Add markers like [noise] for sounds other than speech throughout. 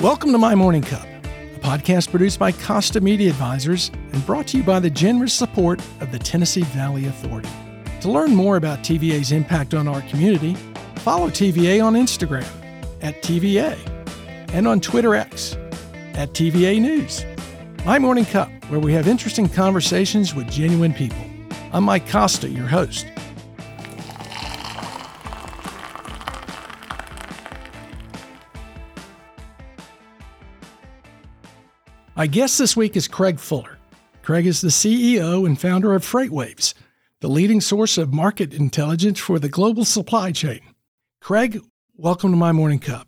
Welcome to My Morning Cup, a podcast produced by Costa Media Advisors and brought to you by the generous support of the Tennessee Valley Authority. To learn more about TVA's impact on our community, follow TVA on Instagram at TVA and on Twitter X at TVA News. My Morning Cup, where we have interesting conversations with genuine people. I'm Mike Costa, your host. My guest this week is Craig Fuller. Craig is the CEO and founder of FreightWaves, the leading source of market intelligence for the global supply chain. Craig, welcome to my morning cup.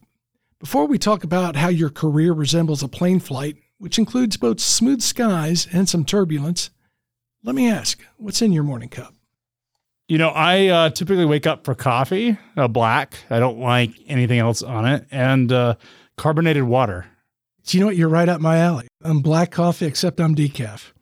Before we talk about how your career resembles a plane flight, which includes both smooth skies and some turbulence, let me ask, what's in your morning cup? You know, I uh, typically wake up for coffee, uh, black. I don't like anything else on it, and uh, carbonated water. Do you know what? You're right up my alley. I'm black coffee, except I'm decaf.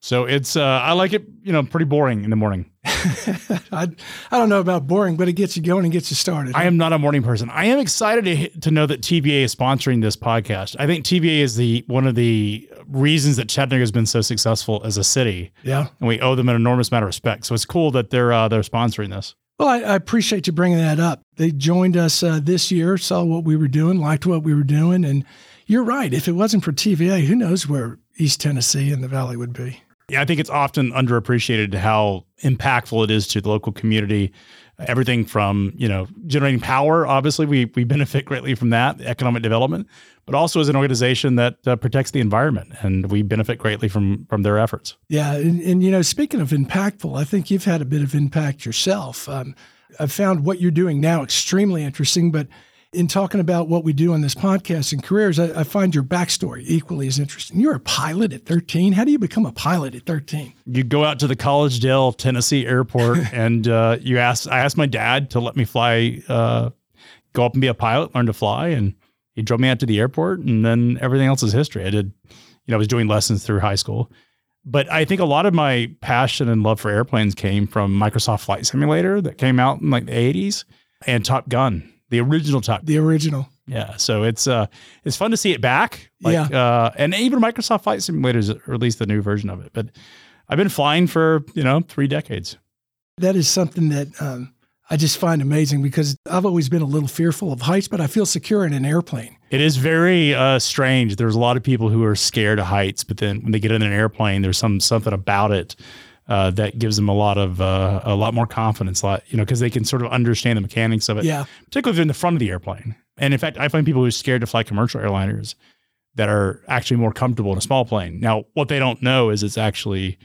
So it's uh, I like it, you know, pretty boring in the morning. [laughs] I, I don't know about boring, but it gets you going and gets you started. I am not a morning person. I am excited to to know that TVA is sponsoring this podcast. I think TVA is the one of the reasons that Chattanooga has been so successful as a city. Yeah, and we owe them an enormous amount of respect. So it's cool that they're uh, they're sponsoring this. Well, I, I, appreciate you bringing that up. They joined us uh, this year, saw what we were doing, liked what we were doing, and you're right. If it wasn't for TVA, who knows where East Tennessee and the Valley would be? Yeah, I think it's often underappreciated how impactful it is to the local community. Everything from you know generating power, obviously we we benefit greatly from that economic development, but also as an organization that uh, protects the environment, and we benefit greatly from from their efforts. Yeah, and, and you know, speaking of impactful, I think you've had a bit of impact yourself. Um, I've found what you're doing now extremely interesting, but in talking about what we do on this podcast and careers, I, I, find your backstory equally as interesting. You're a pilot at 13. How do you become a pilot at 13? You go out to the College Collegedale, Tennessee airport, [laughs] and uh, you ask. I asked my dad to let me fly, uh, go up and be a pilot, learn to fly, and he drove me out to the airport, and then everything else is history. I did, you know, I was doing lessons through high school. But I think a lot of my passion and love for airplanes came from Microsoft Flight Simulator that came out in like the 80s and Top Gun the original Top. The original. Yeah. So it's uh it's fun to see it back. Like, yeah. Uh, and even Microsoft Flight Simulators released the new version of it. But I've been flying for you know three decades. That is something that um, I just find amazing because I've always been a little fearful of heights, but I feel secure in an airplane. It is very uh, strange. There's a lot of people who are scared of heights, but then when they get in an airplane, there's some something about it uh, that gives them a lot of uh, a lot more confidence, a lot, you know, because they can sort of understand the mechanics of it. Yeah. Particularly if they're in the front of the airplane. And in fact, I find people who are scared to fly commercial airliners that are actually more comfortable in a small plane. Now, what they don't know is it's actually,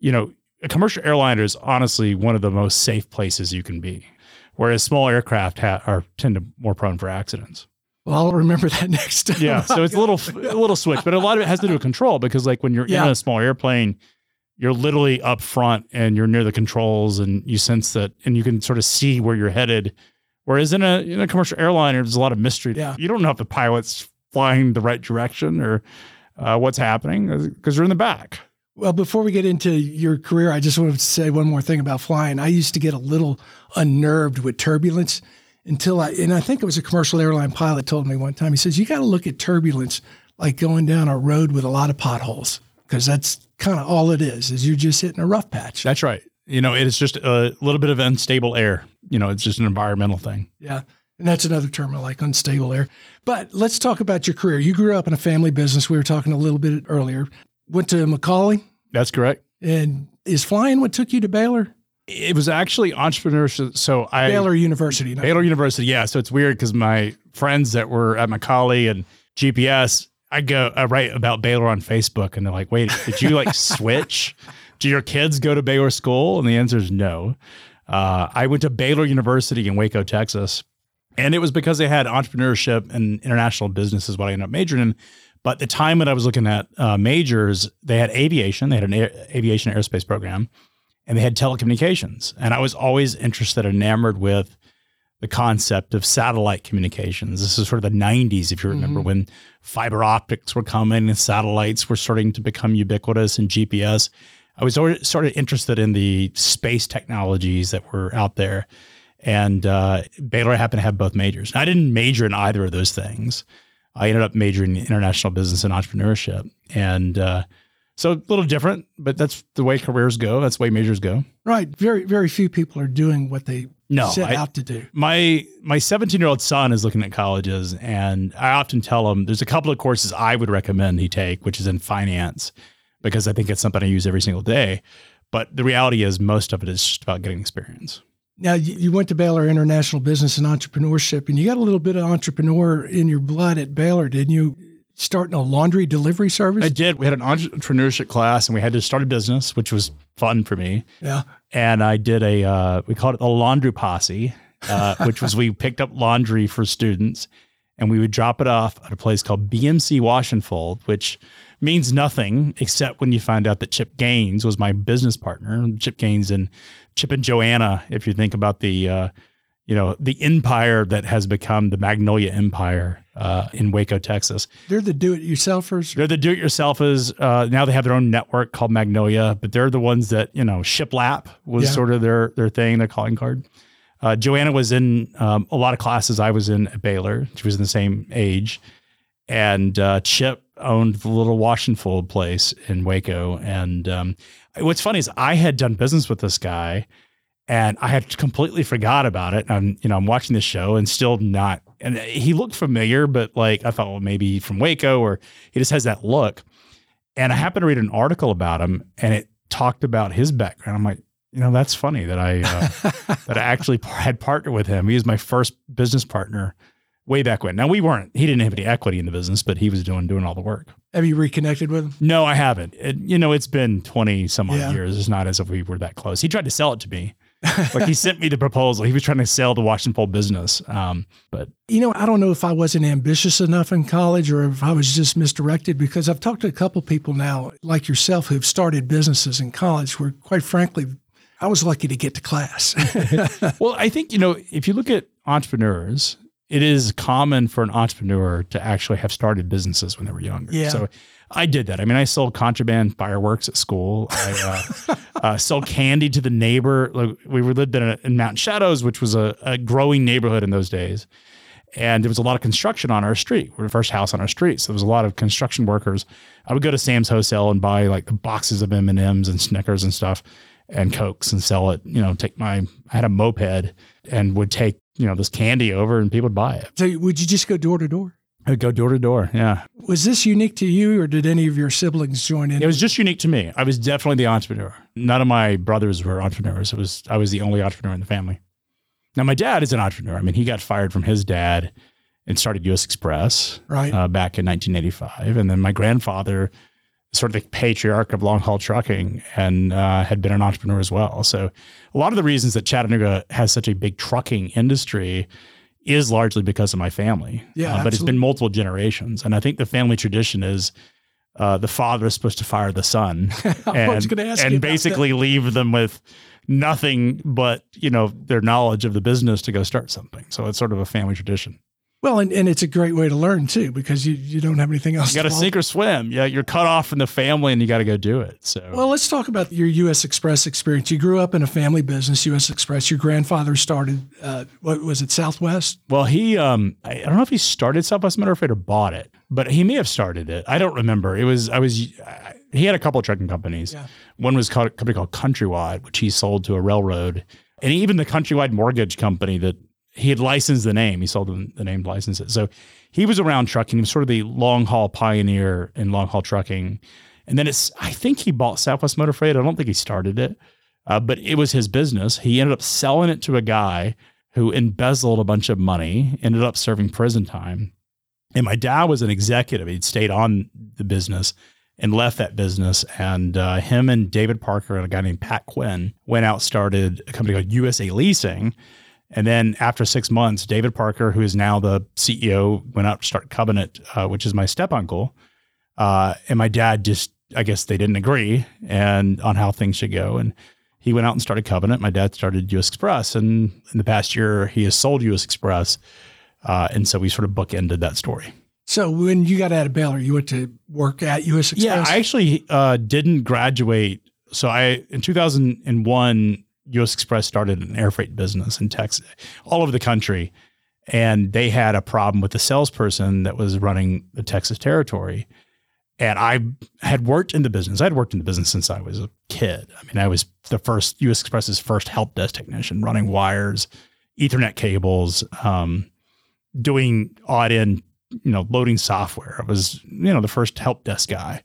you know, a commercial airliner is honestly one of the most safe places you can be, whereas small aircraft ha- are tend to more prone for accidents. Well, I'll remember that [laughs] next time. Yeah, so it's a little a little switch, but a lot of it has to do with control because like when you're yeah. in a small airplane, you're literally up front and you're near the controls and you sense that and you can sort of see where you're headed. Whereas in a in a commercial airliner, there's a lot of mystery. Yeah. You don't know if the pilot's flying the right direction or uh, what's happening because you're in the back. Well, before we get into your career, I just wanted to say one more thing about flying. I used to get a little unnerved with turbulence until I, and I think it was a commercial airline pilot told me one time, he says, you got to look at turbulence like going down a road with a lot of potholes because that's kind of all it is, is you're just hitting a rough patch. That's right. You know, it's just a little bit of unstable air. You know, it's just an environmental thing. Yeah. And that's another term I like, unstable air. But let's talk about your career. You grew up in a family business. We were talking a little bit earlier. Went to McCallie. That's correct. And is flying what took you to Baylor? It was actually entrepreneurship. So I Baylor University. Baylor University, yeah. So it's weird because my friends that were at McCallie and GPS, I go I write about Baylor on Facebook, and they're like, "Wait, did you like [laughs] switch? Do your kids go to Baylor school?" And the answer is no. Uh, I went to Baylor University in Waco, Texas, and it was because they had entrepreneurship and international business is what I ended up majoring in. But the time that I was looking at uh, majors, they had aviation, they had an air, aviation aerospace program, and they had telecommunications. And I was always interested, enamored with the concept of satellite communications. This is sort of the 90s, if you remember, mm-hmm. when fiber optics were coming and satellites were starting to become ubiquitous and GPS. I was already sort of interested in the space technologies that were out there. And uh, Baylor happened to have both majors. I didn't major in either of those things. I ended up majoring in international business and entrepreneurship. And uh, so a little different, but that's the way careers go. That's the way majors go. Right. Very, very few people are doing what they No, set I- out to do. my my 17 year old son is looking at colleges and i often tell him there's a couple of courses i would recommend he take which is in finance because i think it's something i use every single day but the reality is most of it is just about getting experience Now, you, you went to Baylor International Business and Entrepreneurship, and you got a little bit of entrepreneur in your blood at Baylor, didn't you? Starting a laundry delivery service? i did we had an entrepreneurship class and we had to start a business which was fun for me yeah. and i did a uh, we called it a laundry posse uh, [laughs] which was we picked up laundry for students and we would drop it off at a place called BMC Wash and Fold, which means nothing except when you find out that Chip Gaines was my business partner. Chip Gaines and Chip and Joanna, if you think about the, uh, you know, the empire that has become the Magnolia Empire uh, in Waco, Texas. They're the do-it-yourselfers. They're the do-it-yourselfers. Uh, now they have their own network called Magnolia, but they're the ones that you know. Shiplap was Yeah. sort of their their thing, their calling card. Uh, Joanna was in um, a lot of classes I was in at Baylor. She was in the same age, and uh, Chip owned the little wash and fold place in Waco. And um, what's funny is I had done business with this guy, and I had completely forgot about it. I'm you know I'm watching this show and still not. And he looked familiar, but like I thought, well, maybe from Waco or he just has that look. And I happened to read an article about him, and it talked about his background. I'm like, you know, that's funny that I uh, [laughs] that I actually had partnered with him. He was my first business partner way back when. Now we weren't. He didn't have any equity in the business, but he was doing doing all the work. Have you reconnected with him? No, I haven't. It, you know, it's been twenty some odd Yeah. years. It's not as if we were that close. He tried to sell it to me. [laughs] like he sent me the proposal. He was trying to sell the Wash and Fold business. Um, but You know, I don't know if I wasn't ambitious enough in college or if I was just misdirected because I've talked to a couple people now, like yourself, who've started businesses in college where, quite frankly, I was lucky to get to class. [laughs] well, I think, you know, if you look at entrepreneurs, it is common for an entrepreneur to actually have started businesses when they were younger. Yeah. So I did that. I mean, I sold contraband fireworks at school. I uh, [laughs] uh, sold candy to the neighbor. Like, we lived in, a, in Mountain Shadows, which was a, a growing neighborhood in those days. And there was a lot of construction on our street. We're the first house on our street, so there was a lot of construction workers. I would go to Sam's Wholesale and buy like the boxes of M and M's and Snickers and stuff, and Cokes and sell it. You know, take my I had a moped and would take you know this candy over and people would buy it. so, would you just go door to door? I would go door to door. Yeah, Was this unique to you, or did any of your siblings join in? it was just unique to me. I was definitely the entrepreneur. None of my brothers were entrepreneurs. It was I was the only entrepreneur in the family. Now my dad is an entrepreneur. I mean, he got fired from his dad and started U.S. Express right. uh, back in 1985. And then my grandfather, sort of the patriarch of long haul trucking, and uh, had been an entrepreneur as well. So a lot of the reasons that Chattanooga has such a big trucking industry is largely because of my family. Yeah, Uh, but it's been multiple generations, and I think the family tradition is. Uh, the father is supposed to fire the son [laughs] I and, and basically leave them with nothing but you know their knowledge of the business to go start something. So it's sort of a family tradition. Well, and, and it's a great way to learn too because you, you don't have anything else. You got to sink or swim. Yeah, you're cut off from the family, and you got to go do it. So, Well, let's talk about your U.S. Express experience. You grew up in a family business, U.S. Express. Your grandfather started, uh, what was it, Southwest? well, he, um, I, I don't know if he started Southwest Motor Freight or bought it, but he may have started it. I don't remember. It was, I was, I, he had a couple of trucking companies. Yeah. One was called a company called Countrywide, which he sold to a railroad, and even the Countrywide Mortgage Company that he had licensed the name. He sold them the name, licensed it. So he was around trucking. He was sort of the long haul pioneer in long haul trucking. And then it's, I think he bought Southwest Motor Freight. I don't think he started it, uh, but it was his business. He ended up selling it to a guy who embezzled a bunch of money, ended up serving prison time. And my dad was an executive. He'd stayed on the business and left that business. And uh, him and David Parker and a guy named Pat Quinn went out, started a company called USA Leasing. And then after six months, David Parker, who is now the CEO, went out to start Covenant, uh, which is my step uncle. Uh, and my dad just, I guess they didn't agree and on how things should go. And he went out and started Covenant. My dad started US Express. And in the past year, he has sold US Express. Uh, and so we sort of bookended that story. So when you got out of Baylor, you went to work at U.S. Express? Yeah, I actually uh, didn't graduate. So I in 2001, U.S. Express started an air freight business in Texas, all over the country, and they had a problem with the salesperson that was running the Texas territory. And I had worked in the business. I'd worked in the business since I was a kid. I mean, I was the first U.S. Express's first help desk technician, running wires, Ethernet cables, um, doing odd in, you know, loading software. I was, you know, the first help desk guy.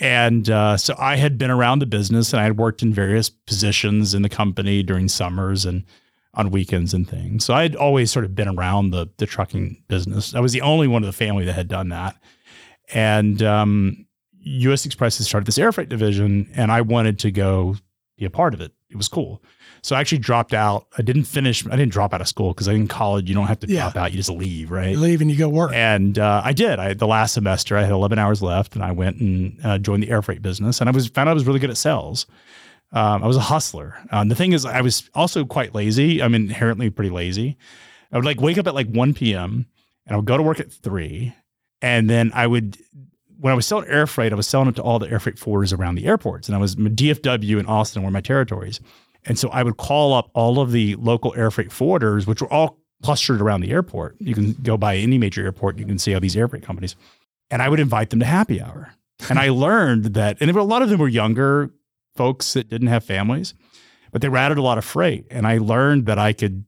And uh, so I had been around the business and I had worked in various positions in the company during summers and on weekends and things. So I had always sort of been around the the trucking business. I was the only one of the family that had done that. And um, U.S. Express had started this air freight division, and I wanted to go be a part of it. It was cool. So I actually dropped out. I didn't finish. I didn't drop out of school because I in college you don't have to Yeah. drop out. You just leave, right? You leave and you go work. And uh, I did. I the last semester I had 11 hours left, and I went and uh, joined the air freight business. And I was found out I was really good at sales. Um, I was a hustler. Um, the thing is, I was also quite lazy. I'm inherently pretty lazy. I would like wake up at like 1 p.m. and I would go to work at three, and then I would. When I was selling air freight, I was selling it to all the air freight forwarders around the airports, and I was DFW and Austin were my territories. And so I would call up all of the local air freight forwarders, which were all clustered around the airport. You can go by any major airport, you can see all these air freight companies. And I would invite them to happy hour. And I [laughs] learned that, and a lot of them were younger folks that didn't have families, but they routed a lot of freight. And I learned that I could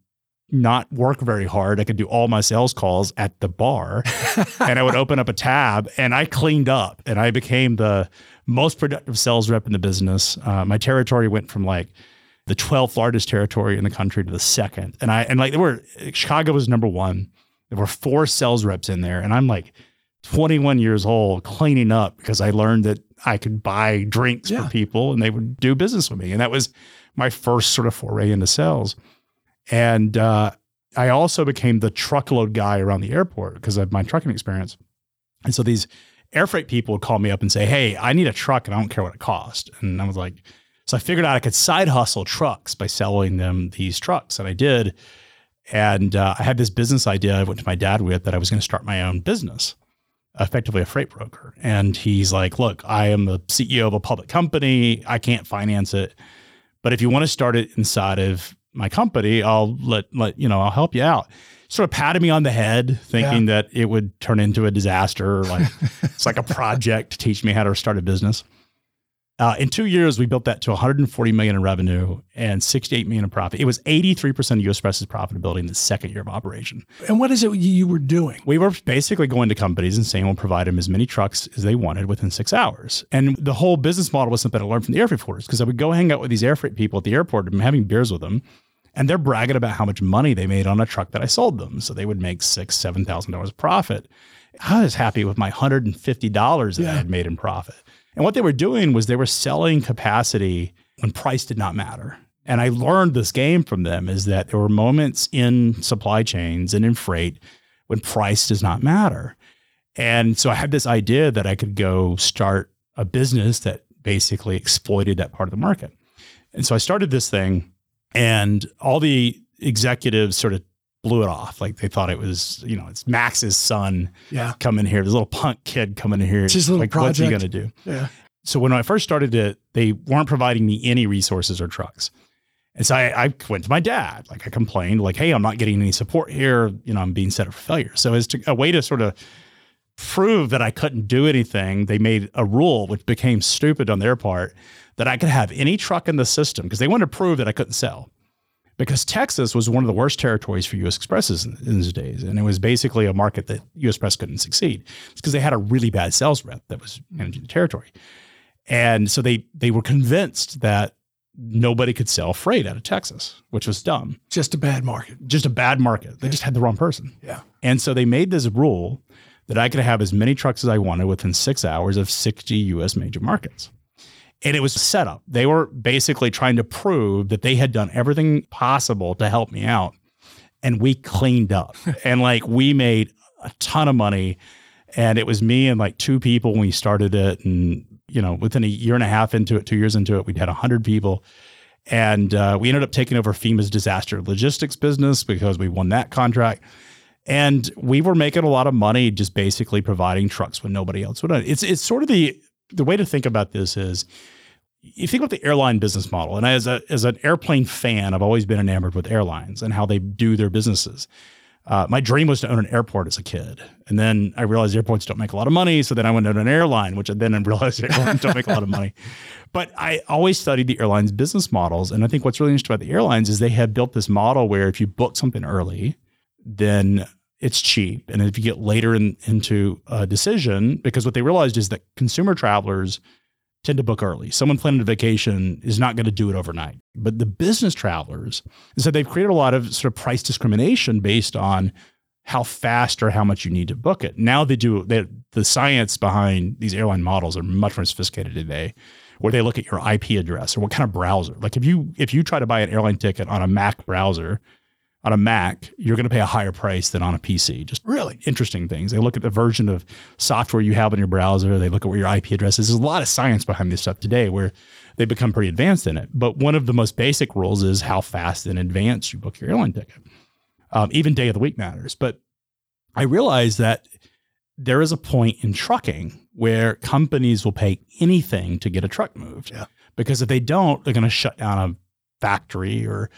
not work very hard. I could do all my sales calls at the bar and I would open up a tab and I cleaned up and I became the most productive sales rep in the business. Uh, my territory went from like the 12th largest territory in the country to the second. And I, and like there were, Chicago was number one. There were four sales reps in there. And I'm like 21 years old cleaning up because I learned that I could buy drinks Yeah. for people and they would do business with me. And that was my first sort of foray into sales. And uh, I also became the truckload guy around the airport because of my trucking experience. And so these air freight people would call me up and say, Hey, I need a truck and I don't care what it costs. And I was like, So I figured out I could side hustle trucks by selling them these trucks. And I did. And uh, I had this business idea I went to my dad with that I was going to start my own business, effectively a freight broker. And he's like, Look, I am the CEO of a public company. I can't finance it. But if you want to start it inside of my company, I'll let let you know, I'll help you out. Sort of patted me on the head, thinking that it would turn into a disaster. Like [laughs] it's like a project to teach me how to start a business. Uh, in two years, we built that to 140 million in revenue and 68 million in profit. It was 83% of US Express's profitability in the second year of operation. and what is it you were doing? We were basically going to companies and saying we'll provide them as many trucks as they wanted within six hours. And the whole business model was something I learned from the air freight forwarders because I would go hang out with these air freight people at the airport and having beers with them. And they're bragging about how much money they made on a truck that I sold them. So they would make six, seven thousand dollars profit. I was happy with my hundred and fifty dollars that I had made in profit. And what they were doing was they were selling capacity when price did not matter. And I learned this game from them is that there were moments in supply chains and in freight when price does not matter. And so I had this idea that I could go start a business that basically exploited that part of the market. And so I started this thing, and all the executives sort of blew it off. Like they thought it was, you know, it's Max's son Yeah. coming here, this little punk kid coming in here. It's his little like, what's he going to do? Yeah. So when I first started it, they weren't providing me any resources or trucks. And so I, I went to my dad. Like I complained, like, "Hey, I'm not getting any support here. You know, I'm being set up for failure." So as to a way to sort of prove that I couldn't do anything, they made a rule which became stupid on their part that I could have any truck in the system because they wanted to prove that I couldn't sell. Because Texas was one of the worst territories for U.S. Expresses in, in those days, and it was basically a market that U.S. Express couldn't succeed. It's because they had a really bad sales rep that was managing the territory, and so they they were convinced that nobody could sell freight out of Texas, which was dumb Just a bad market. just a bad market. They just had the wrong person. Yeah. And so they made this rule that I could have as many trucks as I wanted within six hours of 60 US major markets. And it was set up. They were basically trying to prove that they had done everything possible to help me out. And we cleaned up [laughs] and like we made a ton of money. And it was me and like two people when we started it. And, you know, within a year and a half into it, two years into it, we'd had 100 people. And uh, we ended up taking over FEMA's disaster logistics business because we won that contract. And we were making a lot of money just basically providing trucks when nobody else would. It's it's sort of the the way to think about this is you think about the airline business model. And as a as an airplane fan, I've always been enamored with airlines and how they do their businesses. Uh, my dream was to own an airport as a kid. And then I realized airports don't make a lot of money. So then I went to an airline, which then I [laughs] realized airlines don't make a lot of money. But I always studied the airlines business models. And I think what's really interesting about the airlines is they have built this model where if you book something early, then it's cheap. And if you get later in, into a decision, because what they realized is that consumer travelers tend to book early. Someone planning a vacation is not going to do it overnight. But the business travelers, so they've created a lot of sort of price discrimination based on how fast or how much you need to book it. Now they do they, the science behind these airline models are much more sophisticated today, where they look at your IP address or what kind of browser. Like if you if you try to buy an airline ticket on a Mac browser, on a Mac, you're going to pay a higher price than on a PC. Just really interesting things. They look at the version of software you have in your browser. They look at where your IP address is. There's a lot of science behind this stuff today where they become pretty advanced in it. But one of the most basic rules is how fast in advance you book your airline ticket. Um, even day of the week matters. But I realized that there is a point in trucking where companies will pay anything to get a truck moved. Yeah. Because if they don't, they're going to shut down a factory or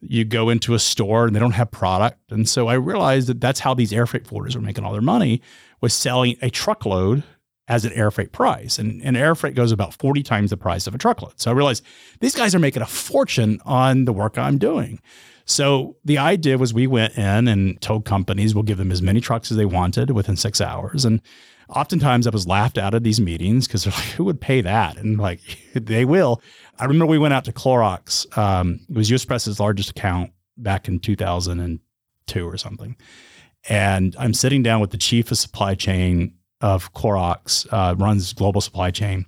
you go into a store and they don't have product. And so I realized that that's how these air freight forwarders are making all their money was selling a truckload as an air freight price. And, and air freight goes about 40 times the price of a truckload. So I realized these guys are making a fortune on the work I'm doing. So the idea was we went in and told companies we'll give them as many trucks as they wanted within six hours. And oftentimes I was laughed out of these meetings because they're like, who would pay that? And like, [laughs] they will. I remember we went out to Clorox. Um, it was US Express's largest account back in 2002 or something. And I'm sitting down with the chief of supply chain of Clorox, uh, runs global supply chain.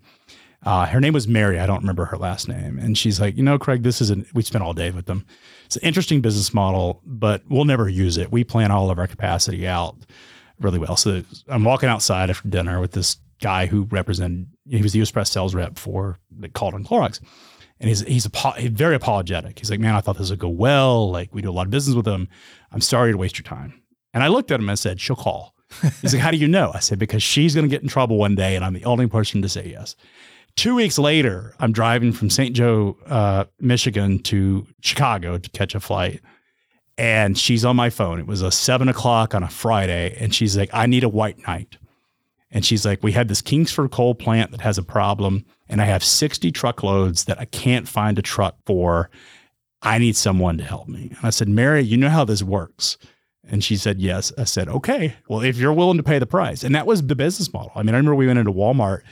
Uh, her name was Mary. I don't remember her last name. And she's like, you know, Craig, this isn't, we spent all day with them. It's an interesting business model, but we'll never use it. We plan all of our capacity out really well. So I'm walking outside after dinner with this guy who represented, he was the US Express sales rep for, on Clorox. And he's, he's, he's very apologetic. He's like, man, I thought this would go well. Like we do a lot of business with them. I'm sorry to waste your time. And I looked at him and said, she'll call. He's like, how do you know? I said, because she's going to get in trouble one day and I'm the only person to say yes. Two weeks later, I'm driving from St. Joe, uh, Michigan to Chicago to catch a flight. And she's on my phone. It was a seven o'clock on a Friday. And she's like, I need a white knight. And she's like, We had this Kingsford coal plant that has a problem, and I have 60 truckloads that I can't find a truck for. I need someone to help me. And I said, Mary, you know how this works. And she said, Yes. I said, Okay, well, if you're willing to pay the price. And that was the business model. I mean, I remember we went into Walmart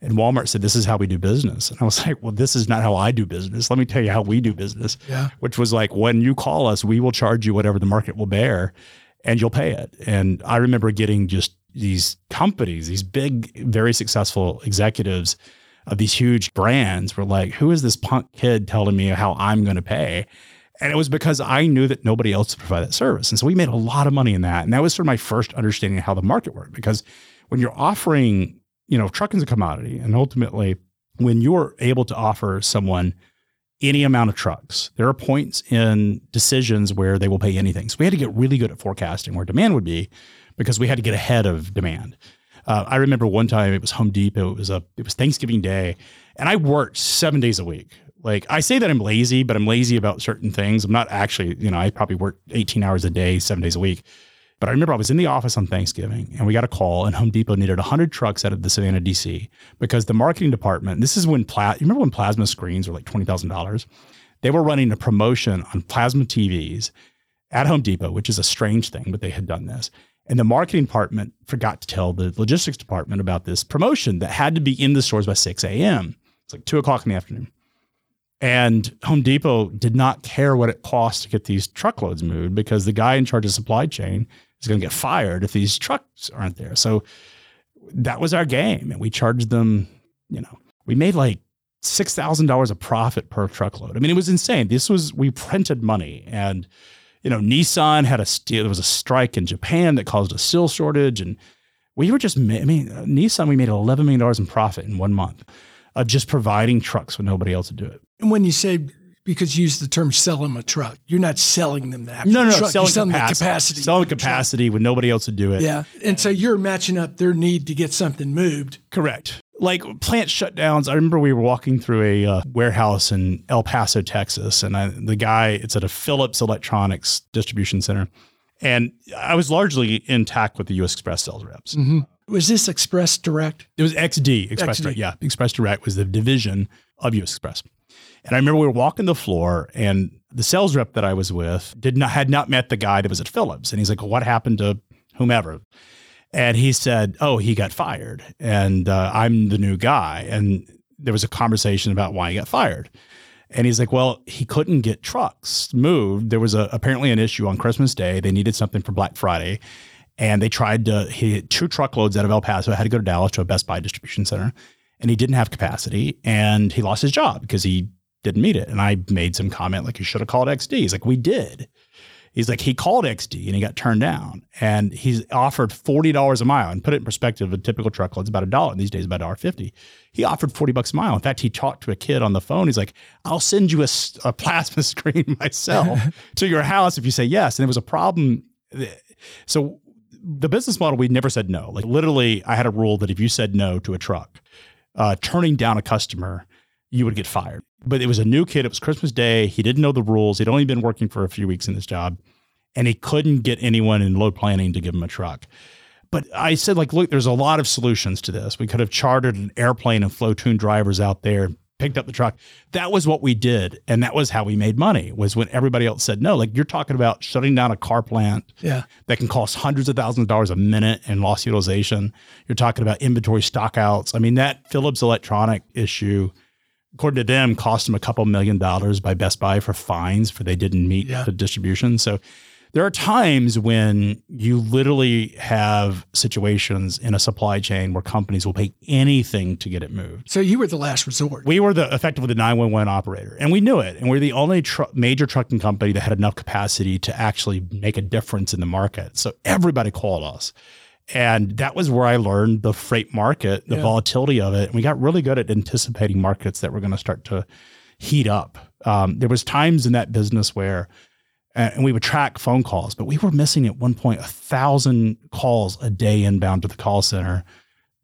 and Walmart said, This is how we do business. And I was [laughs] like, Well, this is not how I do business. Let me tell you how we do business. Yeah. Which was like, When you call us, we will charge you whatever the market will bear and you'll pay it. And I remember getting just these companies, these big, very successful executives of these huge brands were like, Who is this punk kid telling me how I'm going to pay? And it was because I knew that nobody else would provide that service. And so we made a lot of money in that. And that was sort of my first understanding of how the market worked. Because when you're offering you know, trucking's a commodity. And ultimately, when you're able to offer someone any amount of trucks, there are points in decisions where they will pay anything. So we had to get really good at forecasting where demand would be because we had to get ahead of demand. Uh, I remember one time it was Home Depot. It was a it was Thanksgiving Day, and I worked seven days a week. Like I say that I'm lazy, but I'm lazy about certain things. I'm not actually, you know, I probably work 18 hours a day, seven days a week. But I remember I was in the office on Thanksgiving and we got a call and Home Depot needed 100 trucks out of the Savannah DC because the marketing department, this is when, pla- you remember when plasma screens were like $20,000? They were running a promotion on plasma TVs at Home Depot, which is a strange thing, but they had done this. And the marketing department forgot to tell the logistics department about this promotion that had to be in the stores by 6 a.m. It's like two o'clock in the afternoon. And Home Depot did not care what it cost to get these truckloads moved because the guy in charge of supply chain is going to get fired if these trucks aren't there. So that was our game. And we charged them, you know, we made like $6,000 a profit per truckload. I mean, it was insane. This was, we printed money and, you know, Nissan had a steel, there was a strike in Japan that caused a steel shortage. And we were just, I mean, uh, Nissan, we made $11 million in profit in one month of just providing trucks when nobody else would do it. And when you say because you use the term sell them a truck. You're not selling them that. No, no, truck. selling, selling capacity. the capacity. Selling capacity when nobody else would do it. Yeah. And so you're matching up their need to get something moved. Correct. Like plant shutdowns. I remember we were walking through a uh, warehouse in El Paso, Texas, and I, the guy, it's at a Philips Electronics distribution center. And I was largely intact with the US Express sales reps. Mm-hmm. Was this Express Direct? It was XD, Express XD. Direct. Yeah, Express Direct was the division of US Express. And I remember we were walking the floor and the sales rep that I was with did not had not met the guy that was at Philips. And he's like, well, what happened to whomever? And he said, oh, he got fired. And uh, I'm the new guy. And there was a conversation about why he got fired. And he's like, well, he couldn't get trucks moved. There was a, apparently an issue on Christmas Day. They needed something for Black Friday. And they tried to, hit two truckloads out of El Paso, had to go to Dallas to a Best Buy distribution center. And he didn't have capacity and he lost his job because he didn't meet it. And I made some comment like, you should have called XD. He's like, we did. He's like, he called XD and he got turned down. And he's offered $40 a mile. And put it in perspective, a typical truckload truckload's about a dollar. These days, about a dollar fifty. He offered 40 bucks a mile. In fact, he talked to a kid on the phone. He's like, I'll send you a plasma [laughs] screen myself [laughs] to your house if you say yes. And it was a problem. So the business model, we never said no. Like literally, I had a rule that if you said no to a truck, uh, turning down a customer, you would get fired. But it was a new kid. It was Christmas Day. He didn't know the rules. He'd only been working for a few weeks in this job, and he couldn't get anyone in load planning to give him a truck. But I said, like, look, there's a lot of solutions to this. We could have chartered an airplane and flow tune drivers out there, picked up the truck. That was what we did, and that was how we made money. Was when everybody else said no. Like you're talking about shutting down a car plant Yeah. that can cost hundreds of thousands of dollars a minute in loss utilization. You're talking about inventory stockouts. I mean, that Phillips electronic issue, according to them, cost them a couple million dollars by Best Buy for fines for they didn't meet Yeah. the distribution. So there are times when you literally have situations in a supply chain where companies will pay anything to get it moved. So you were the last resort. We were the effectively the 911 operator, and we knew it. And we're the only tr- major trucking company that had enough capacity to actually make a difference in the market. So everybody called us. And that was where I learned the freight market, the Yeah. volatility of it. And we got really good at anticipating markets that were going to start to heat up. Um, there was times in that business where, and we would track phone calls, but we were missing at one point a thousand calls a day inbound to the call center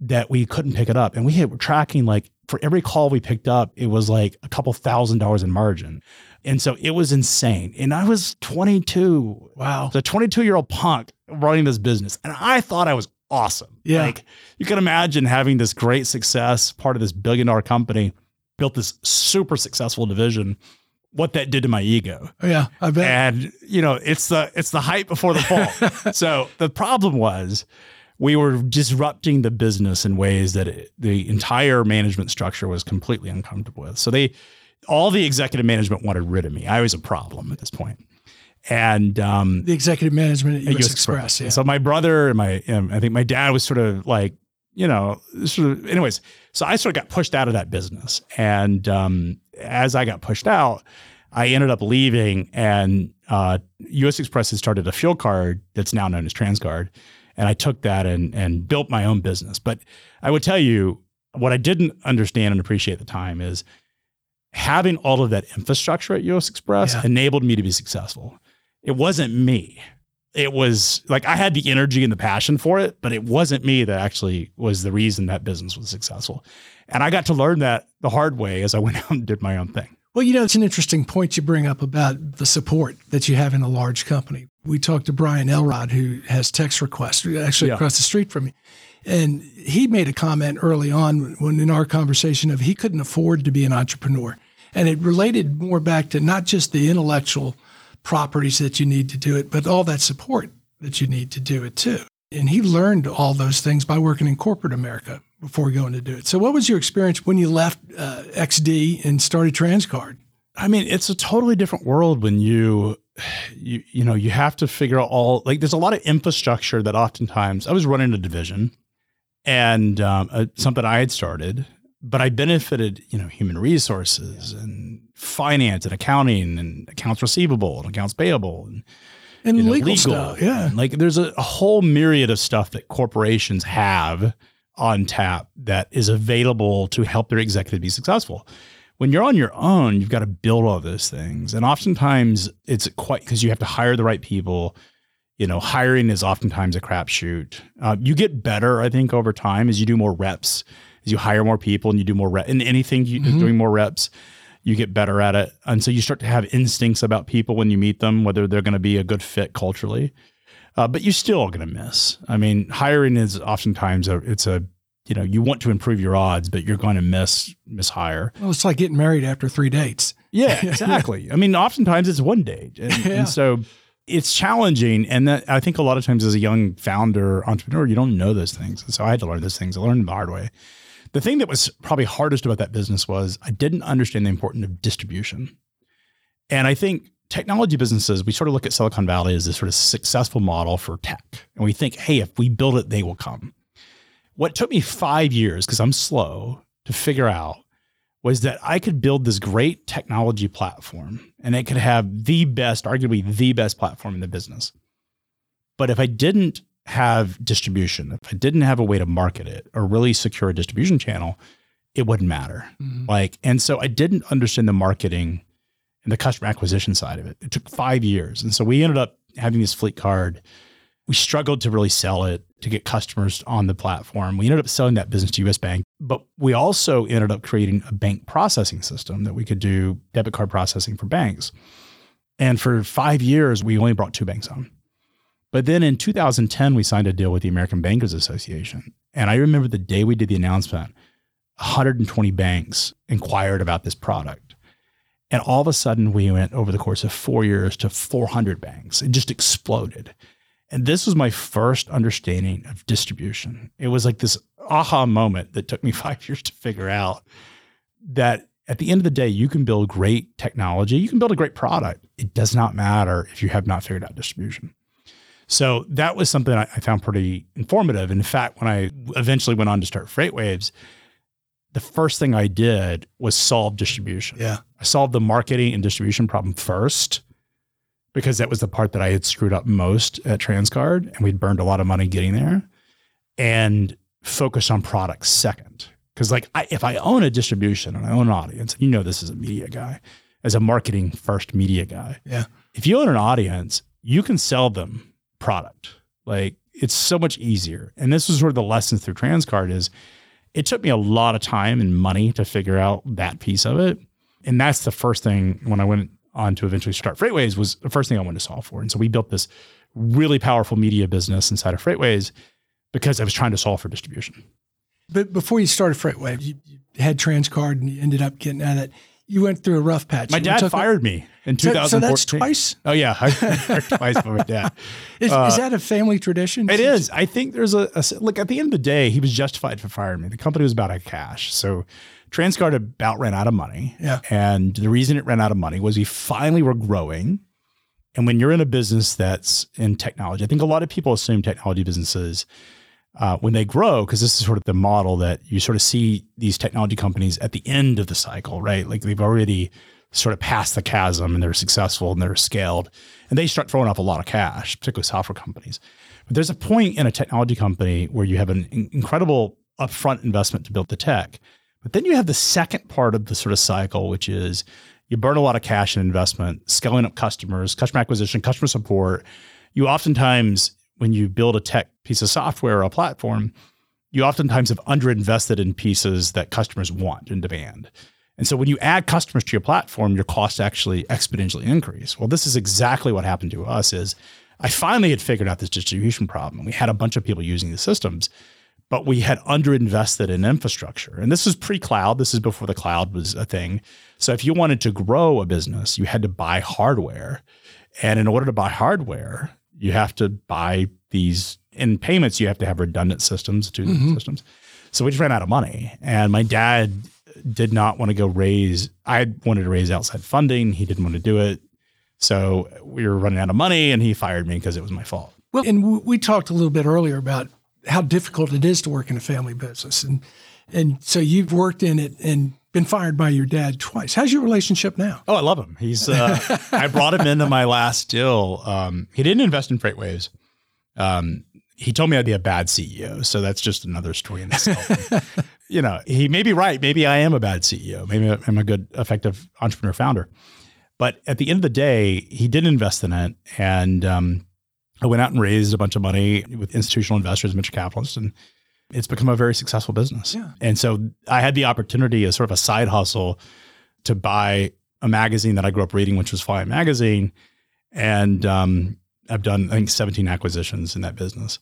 that we couldn't pick it up. And we had, were tracking like for every call we picked up, it was like a couple thousand dollars in margin. And so it was insane. And I was 22, Wow. the 22 year old punk running this business. And I thought I was awesome. Yeah. Like you can imagine having this great success, part of this billion dollar company, built this super successful division, what that did to my ego Oh, yeah. I bet. and you know it's the it's the hype before the fall [laughs] so the problem was we were disrupting the business in ways that it, the entire management structure was completely uncomfortable with so they all the executive management wanted rid of me i was a problem at this point and um the executive management at US, US Express. Yeah. so my brother and my, I think my dad was sort of like, you know, sort of. Anyways, so I sort of got pushed out of that business, and um, as I got pushed out, I ended up leaving, and uh, U.S. Express has started a fuel card that's now known as Transcard, and I took that and and built my own business. But I would tell you what I didn't understand and appreciate at the time is having all of that infrastructure at US Express Yeah. enabled me to be successful. It wasn't me. It was like I had the energy and the passion for it, but it wasn't me that actually was the reason that business was successful. And I got to learn that the hard way as I [laughs] went out and did my own thing. Well, you know, it's an interesting point you bring up about the support that you have in a large company. We talked to Brian Elrod, who has text requests actually Yeah. across the street from me. And he made a comment early on when in our conversation of he couldn't afford to be an entrepreneur. And it related more back to not just the intellectual properties that you need to do it, but all that support that you need to do it too. And he learned all those things by working in corporate America before going to do it. So, what was your experience when you left uh, XD and started Transcard? I mean, it's a totally different world when you, you, you know, you have to figure out all like. There's a lot of infrastructure that oftentimes I was running a division, and um, uh, something I had started, but I benefited, you know, human resources and finance and accounting and accounts receivable and accounts payable and And you know, legal, stuff. Yeah. And, like there's a, a whole myriad of stuff that corporations have on tap that is available to help their executive be successful. When you're on your own, you've got to build all those things. And oftentimes it's quite because you have to hire the right people. You know, hiring is oftentimes a crapshoot. Uh, you get better, I think, over time as you do more reps, as you hire more people and you do more rep. And anything you Mhm. doing more reps, you get better at it. And so you start to have instincts about people when you meet them, whether they're going to be a good fit culturally. uh, but you're still going to miss. I mean, hiring is oftentimes a it's a you know you want to improve your odds, but you're going to miss miss hire. Well, it's like getting married after three dates. Yeah, [laughs] exactly. I mean, oftentimes it's one date, and, Yeah. and so it's challenging. And that I think a lot of times as a young founder entrepreneur, you don't know those things. And so I had to learn those things. I learned the hard way. The thing that was probably hardest about that business was I didn't understand the importance of distribution. And I think technology businesses, we sort of look at Silicon Valley as this sort of successful model for tech. And we think, hey, if we build it, they will come. What took me five years, because I'm slow, to figure out was that I could build this great technology platform and it could have the best, arguably the best platform in the business. But if I didn't have distribution, if I didn't have a way to market it or really secure a distribution channel, it wouldn't matter. Mhm. Like, and so I didn't understand the marketing and the customer acquisition side of it. It took five years. And so we ended up having this fleet card. We struggled to really sell it to get customers on the platform. We ended up selling that business to US Bank, but we also ended up creating a bank processing system that we could do debit card processing for banks. And for five years, we only brought two banks on. But then in 2010, we signed a deal with the American Bankers Association. And I remember the day we did the announcement, 120 banks inquired about this product. And all of a sudden, we went over the course of four years to 400 banks. It just exploded. And this was my first understanding of distribution. It was like this aha moment that took me [laughs] five years to figure out that at the end of the day, you can build great technology, you can build a great product. It does not matter if you have not figured out distribution. So that was something I, I found pretty informative. In fact, when I eventually went on to start FreightWaves, the first thing I did was solve distribution. Yeah. I solved the marketing and distribution problem first because that was the part that I had screwed up most at Transcard and we'd burned a lot of money getting there and focus on products second. Because like I, if I own a distribution and I own an audience, and you know this is a media guy, as a marketing first media guy, Yeah. if you own an audience, you can sell them product. Like it's so much easier. And this was sort of the lesson through Transcard is it took me a lot of time and money to figure out that piece of it. And that's the first thing when I went on to eventually start FreightWaves was the first thing I wanted to solve for. And so we built this really powerful media business inside of FreightWaves because I was trying to solve for distribution. But before you started FreightWave, you, you had Transcard and you ended up getting out of that. You went through a rough patch. My You dad fired me in So, 2014. so that's twice. Oh yeah, [laughs] I fired twice by my dad. [laughs] Is, Uh, is that a family tradition? It is. I think there's a, a look at the end of the day, he was justified for firing me. The company was about out of cash. So Transcard about ran out of money. Yeah. And the reason it ran out of money was we finally were growing. And when you're in a business that's in technology, I think a lot of people assume technology businesses, uh, when they grow, because this is sort of the model that you sort of see these technology companies at the end of the cycle, right? Like they've already sort of passed the chasm and they're successful and they're scaled and they start throwing off a lot of cash, particularly software companies. But there's a point in a technology company where you have an incredible upfront investment to build the tech. But then you have the second part of the sort of cycle, which is you burn a lot of cash in investment, scaling up customers, customer acquisition, customer support. You oftentimes, when you build a tech piece of software or a platform, you oftentimes have underinvested in pieces that customers want and demand. And so when you add customers to your platform, your costs actually exponentially increase. Well, this is exactly what happened to us is I finally had figured out this distribution problem. We had a bunch of people using the systems, but we had underinvested in infrastructure. And this is pre-cloud. This is before the cloud was a thing. So if you wanted to grow a business, you had to buy hardware. And in order to buy hardware, you have to buy these in payments, you have to have redundant systems, two Mhm. systems. So we just ran out of money. And my dad did not want to go raise, I wanted to raise outside funding. He didn't want to do it. So we were running out of money and he fired me because it was my fault. Well, and we, we talked a little bit earlier about how difficult it is to work in a family business, and and so you've worked in it and been fired by your dad twice. How's your relationship now? Oh, I love him. He's, uh, [laughs] I brought him into my last deal. Um, he didn't invest in FreightWaves. Um, he told me I'd be a bad CEO. So that's just another story in itself. [laughs] you know, he may be right. Maybe I am a bad CEO. Maybe I'm a good, effective entrepreneur founder. But at the end of the day, he did invest in it. And um, I went out and raised a bunch of money with institutional investors, venture capitalists, and it's become a very successful business. Yeah. And so I had the opportunity as sort of a side hustle to buy a magazine that I grew up reading, which was Fly Magazine. And um, I've done I think 17 acquisitions in that business.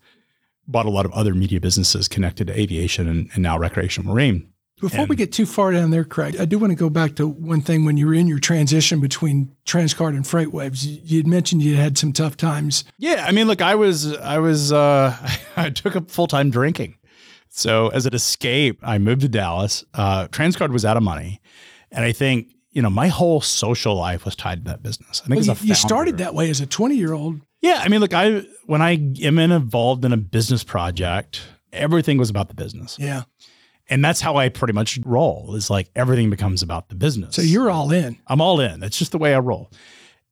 Bought a lot of other media businesses connected to aviation and, and now recreational marine. Before And- we get too far down there, Craig, I do want to go back to one thing when you were in your transition between Transcard and FreightWaves. You you'd mentioned you had some tough times. Yeah, I mean, look, I was I was uh, [laughs] I took up full time drinking. So as an escape, I moved to Dallas. Uh, Transcard was out of money, and I think you know my whole social life was tied to that business. I think Well, you, a you started that way as a 20 year old. Yeah, I mean, look, I when I am involved in a business project, everything was about the business, Yeah. and that's how I pretty much roll. Is like everything becomes about the business. So you're all in. I'm all in. That's just the way I roll.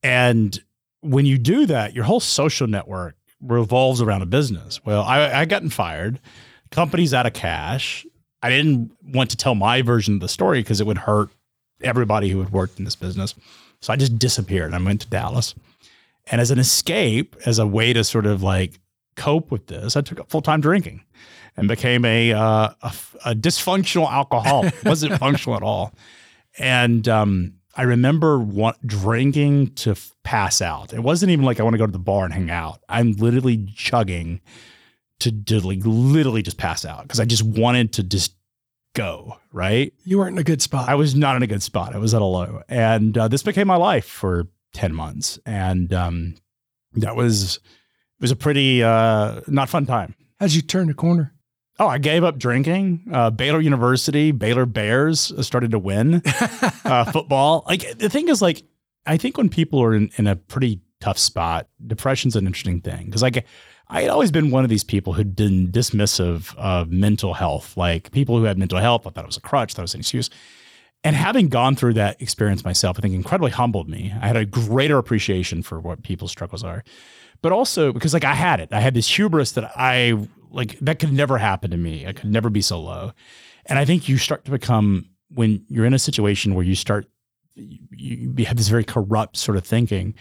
And when you do that, your whole social network revolves around a business. Well, I, I gotten fired, company's out of cash. I didn't want to tell my version of the story because it would hurt everybody who had worked in this business. So I just disappeared. I went to Dallas. And as an escape, as a way to sort of like cope with this, I took up full time drinking and became a, uh, a, a dysfunctional alcoholic. [laughs] wasn't functional at all. And um, I remember want, drinking to f- pass out. It wasn't even like I want to go to the bar and hang out. I'm literally chugging to, to like literally just pass out because I just wanted to just go. Right. You weren't in a good spot. I was not in a good spot. I was at a low, and uh, this became my life for ten months, and um, that was it was a pretty uh, not fun time. How'd you turn the corner? Oh, I gave up drinking. Uh, Baylor University, Baylor Bears started to win [laughs] uh, football. Like the thing is, like I think when people are in, in a pretty tough spot, depression's an interesting thing because like I had always been one of these people who'd been dismissive of mental health. Like people who had mental health, I thought it was a crutch, that was an excuse. And having gone through that experience myself, I think incredibly humbled me. I had a greater appreciation for what people's struggles are. But also because like I had it. I had this hubris that I like that could never happen to me. I could never be so low. And I think you start to become when you're in a situation where you start you, you have this very corrupt sort of thinking,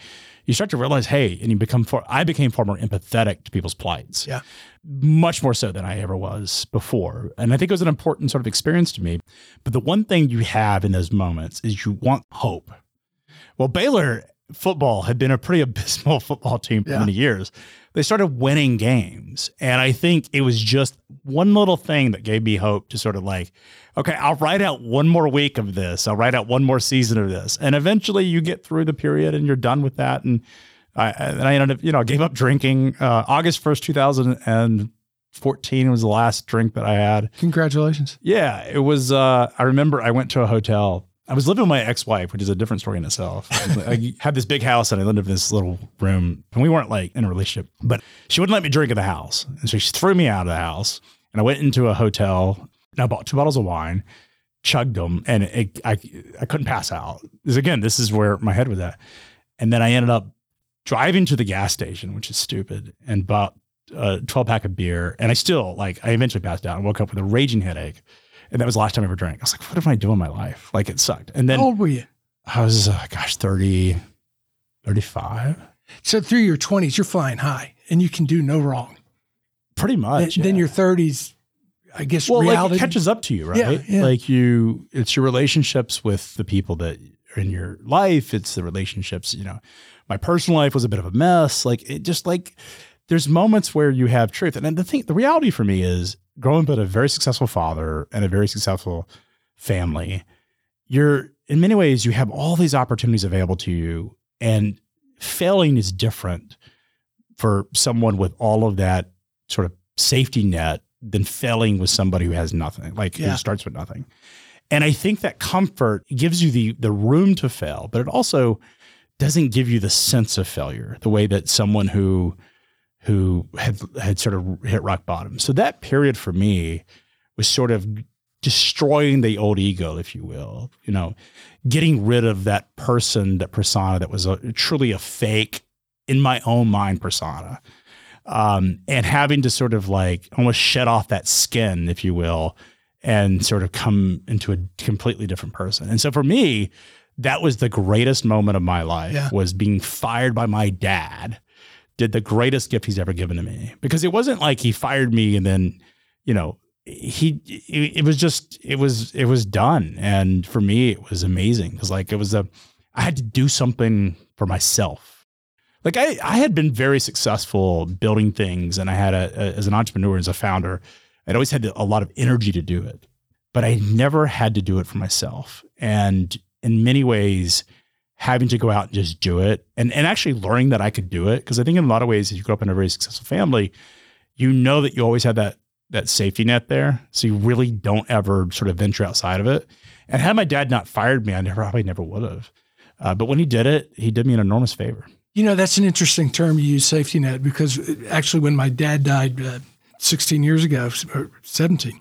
you start to realize, hey, and you become far, I became far more empathetic to people's plights. Yeah. Much more so than I ever was before. And I think it was an important sort of experience to me. But the one thing you have in those moments is you want hope. Well, Baylor football had been a pretty [laughs] abysmal football team for Yeah. many years. They started winning games. And I think it was just one little thing that gave me hope to sort of like, okay, I'll write out one more week of this. I'll write out one more season of this. And eventually you get through the period and you're done with that. And I, and I ended up, you know, I gave up drinking. Uh, August 1st, 2014 was the last drink that I had. Congratulations. Yeah, it was. Uh, I remember I went to a hotel. I was living with my ex-wife, which is a different story in itself. [laughs] I had this big house and I lived in this little room, and we weren't like in a relationship. But she wouldn't let me drink in the house, and so she threw me out of the house. And I went into a hotel. And I bought two bottles of wine, chugged them, and it, I I couldn't pass out. Because again, this is where my head was at. And then I ended up driving to the gas station, which is stupid, and bought a 12 pack of beer. And I still like I eventually passed out and woke up with a raging headache. And that was the last time I ever drank. I was like, what am I doing in my life? Like it sucked. And then How old were you? I was, uh, gosh, 30, 35, So through your 20s, you're flying high and you can do no wrong. pretty Then, much. then yeah. your 30s, I guess well, reality. like it catches up to you, right? Yeah, yeah. Like you, it's your relationships with the people that are in your life. It's the relationships, you know, my personal life was a bit of a mess. Like it just like, there's moments where you have truth. And then the thing, the reality for me is growing up a very successful father and a very successful family, you're in many ways, you have all these opportunities available to you. And failing is different for someone with all of that sort of safety net than failing with somebody who has nothing, like Yeah. who starts with nothing. And I think that comfort gives you the the room to fail, but it also doesn't give you the sense of failure the way that someone who who had had sort of hit rock bottom. So that period for me was sort of destroying the old ego, if you will. You know, getting rid of that person, that persona that was a, truly a fake in my own mind persona, um, and having to sort of like almost shed off that skin, if you will, and sort of come into a completely different person. And so for me, that was the greatest moment of my life Yeah. was being fired by my dad did the greatest gift he's ever given to me. Because it wasn't like he fired me and then you know he it, was just it was it was done. And for me it was amazing. Because like it was a i had to do something for myself. Like I, I had been very successful building things, and I had a, a as an entrepreneur, as a founder, I'd always had a lot of energy to do it, but I never had to do it for myself. And in many ways, having to go out and just do it, and and actually learning that I could do it, because I think in a lot of ways, if you grow up in a very successful family, you know that you always have that that safety net there, so you really don't ever sort of venture outside of it. And had my dad not fired me, I never, probably never would have. Uh, but when he did it, he did me an enormous favor. You know, that's an interesting term you use, safety net, because actually, when my dad died uh, 16 years ago, or 17,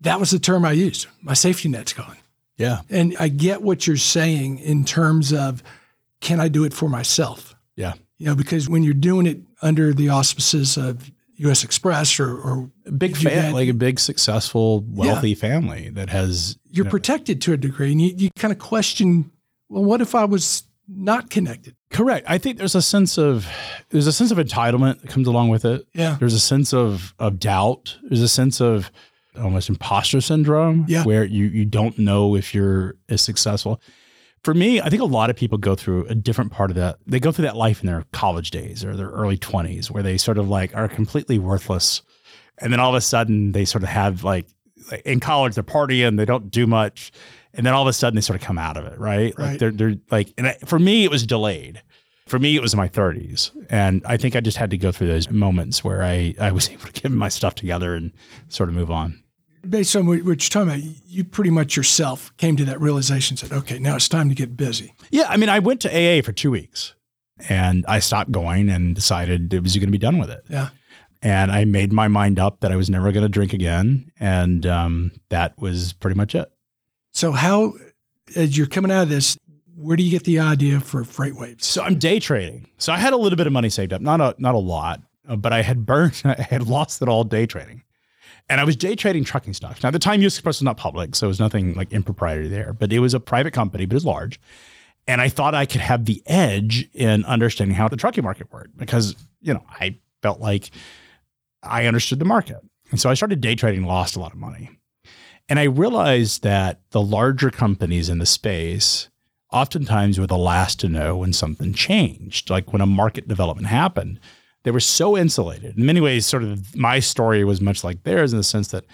that was the term I used. My safety net's gone. Yeah. And I get what you're saying in terms of can I do it for myself? Yeah. You know, because when you're doing it under the auspices of U.S. Express or, or big family, like a big successful, wealthy yeah. family that has you're you know, protected to a degree, and you, you kind of question, well, what if I was not connected? Correct. I think there's a sense of there's a sense of entitlement that comes along with it. Yeah. There's a sense of of doubt. There's a sense of almost imposter syndrome, yeah. where you you don't know if you're as successful for me, I think a lot of people go through a different part of that. They go through that life in their college days or their early 20s where they sort of like are completely worthless. And then all of a sudden they sort of have like, in college, they're partying, they don't do much. And then all of a sudden they sort of come out of it, right? right. Like they're, they're like, and I, for me, it was delayed. For me, it was my 30s. And I think I just had to go through those moments where I, I was [laughs] able to get my stuff together and sort of move on based on what you're talking about, you pretty much yourself came to that realization, said, okay, now it's time to get busy. Yeah. I mean, I went to AA for two weeks and I stopped going and decided it was going to be done with it. Yeah. And I made my mind up that I was never going to drink again. And um, that was pretty much it. So, how, as you're coming out of this, where do you get the idea for FreightWaves? So I'm day trading. So I had a little bit of money saved up, not a not a lot, uh, but I had burned, [laughs] I had lost it all day trading. And I was day trading trucking stocks. Now, at the time, US Express was not public, so it was nothing like impropriety there, but it was a private company, but it was large. And I thought I could have the edge in understanding how the trucking market worked because, you know, I felt like I understood the market. And so I started day trading, lost a lot of money. And I realized that the larger companies in the space oftentimes were the last to know when something changed, like when a market development happened they were so insulated. In many ways, sort of my story was much like theirs in the sense that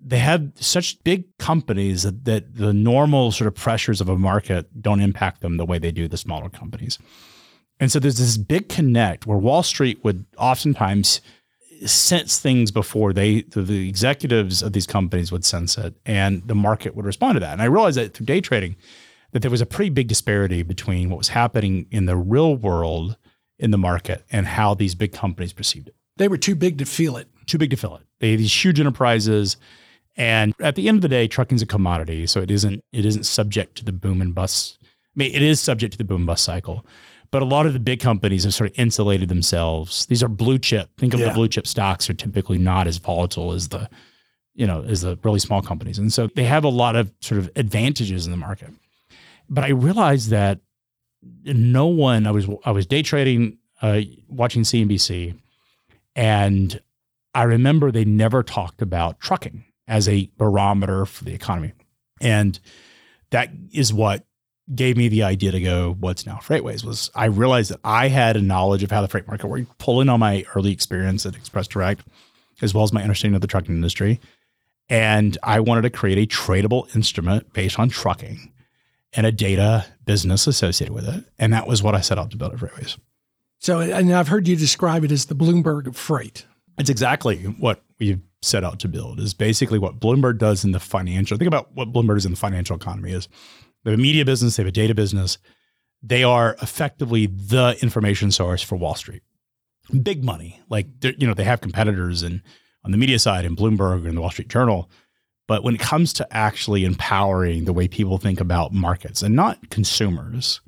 they have such big companies that, that the normal sort of pressures of a market don't impact them the way they do the smaller companies. And so there's this big connect where Wall Street would oftentimes sense things before they the executives of these companies would sense it and the market would respond to that. And I realized that through day trading that there was a pretty big disparity between what was happening in the real world in the market and how these big companies perceived it. They were too big to feel it. Too big to feel it. They these huge enterprises. And at the end of the day, trucking's a commodity, so it isn't it isn't subject to the boom and bust. I mean, it is subject to the boom and bust cycle, but a lot of the big companies have sort of insulated themselves. These are blue chip. Think of yeah. the blue chip stocks are typically not as volatile as the, you know, as the really small companies, and so they have a lot of sort of advantages in the market. But I realized that no one. I was I was day trading, uh, watching CNBC, and I remember they never talked about trucking as a barometer for the economy, and that is what gave me the idea to go. What's now FreightWaves was I realized that I had a knowledge of how the freight market worked, pulling on my early experience at Xpress Direct, as well as my understanding of the trucking industry. And I wanted to create a tradable instrument based on trucking and a data business associated with it. And that was what I set out to build at FreightWaves. So, and I've heard you describe it as the Bloomberg of freight. It's exactly what we've set out to build is basically what Bloomberg does in the financial. Think about what Bloomberg is in the financial economy is. They have a media business, they have a data business. They are effectively the information source for Wall Street. Big money. Like you know, they have competitors and on the media side in Bloomberg and the Wall Street Journal. But when it comes to actually empowering the way people think about markets and not consumers,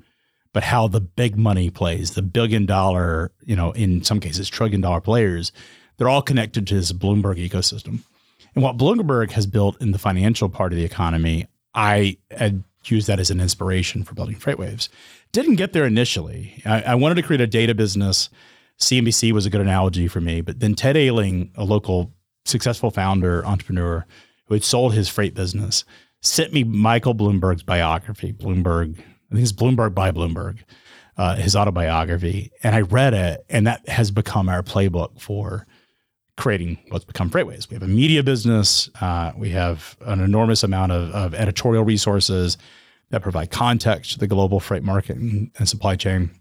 but how the big money plays, the billion dollar, you know, in some cases, trillion dollar players, they're all connected to this Bloomberg ecosystem. And what Bloomberg has built in the financial part of the economy, I had used that as an inspiration for building FreightWaves. Didn't get there initially. I, I wanted to create a data business. CNBC was a good analogy for me. But then Ted Alling, a local successful founder, entrepreneur, who had sold his freight business, sent me Michael Bloomberg's biography. Bloomberg, I think it's Bloomberg by Bloomberg. uh, his autobiography, and I read it, and that has become our playbook for creating what's become FreightWaves. We have a media business. Uh, we have an enormous amount of, of, editorial resources that provide context to the global freight market and, and supply chain.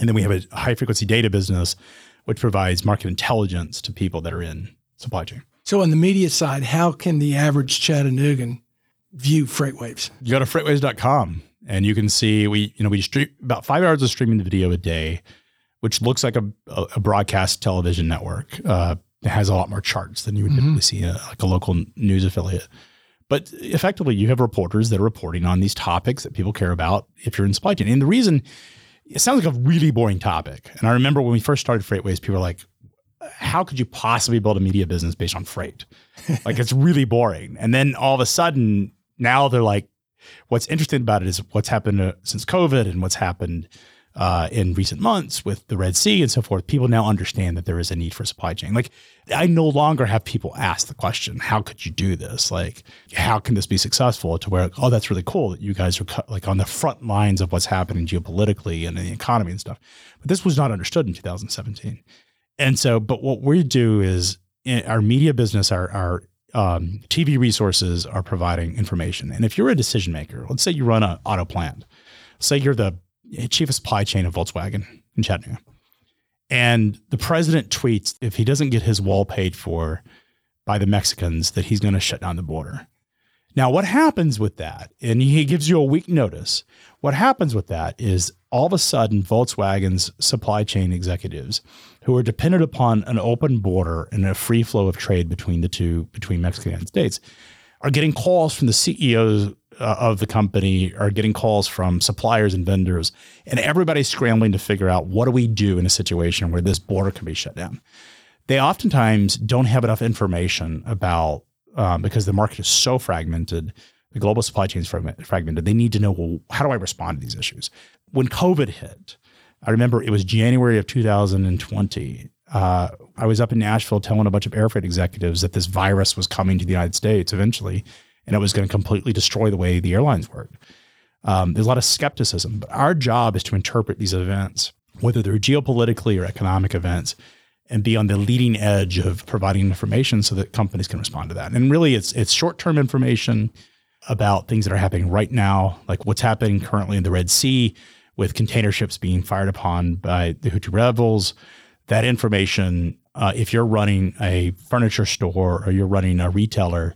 And then we have a high frequency data business, which provides market intelligence to people that are in supply chain. So, on the media side, how can the average Chattanoogan view FreightWaves? You go to freightwaves.com and you can see we, you know, we stream about five hours of streaming the video a day, which looks like a, a broadcast television network. Uh, it has a lot more charts than you would mm-hmm. typically see a, like a local news affiliate. But effectively, you have reporters that are reporting on these topics that people care about if you're in supply chain. And the reason it sounds like a really boring topic. And I remember when we first started FreightWaves, people were like, how could you possibly build a media business based on freight? like it's really boring. And then all of a sudden, now they're like, what's interesting about it is what's happened uh, since COVID and what's happened uh, in recent months with the Red Sea and so forth, people now understand that there is a need for supply chain. Like, I no longer have people ask the question, "How could you do this? Like, how can this be successful?" To where, oh, that's really cool that you guys are like on the front lines of what's happening geopolitically and in the economy and stuff. But this was not understood in 2017. And so, but what we do is our media business, our our um, TV resources are providing information. And if you're a decision maker, let's say you run an auto plant, say you're the chief of supply chain of Volkswagen in Chattanooga. And the president tweets if he doesn't get his wall paid for by the Mexicans, that he's going to shut down the border. Now, what happens with that? And he gives you a week notice. What happens with that is all of a sudden, Volkswagen's supply chain executives, who are dependent upon an open border and a free flow of trade between the two, between Mexico and the United States, are getting calls from the CEOs uh, of the company are getting calls from suppliers and vendors, and everybody's scrambling to figure out what do we do in a situation where this border can be shut down. They oftentimes don't have enough information about um, because the market is so fragmented, the global supply chain is fragmented. They need to know well, how do I respond to these issues? When COVID hit, I remember it was January of 2020. Uh, I was up in Nashville telling a bunch of air freight executives that this virus was coming to the United States eventually and it was going to completely destroy the way the airlines worked. Um, there's a lot of skepticism, but our job is to interpret these events, whether they're geopolitically or economic events, and be on the leading edge of providing information so that companies can respond to that. And really, it's it's short term information about things that are happening right now, like what's happening currently in the Red Sea with container ships being fired upon by the Houthi rebels. That information, uh, if you're running a furniture store or you're running a retailer,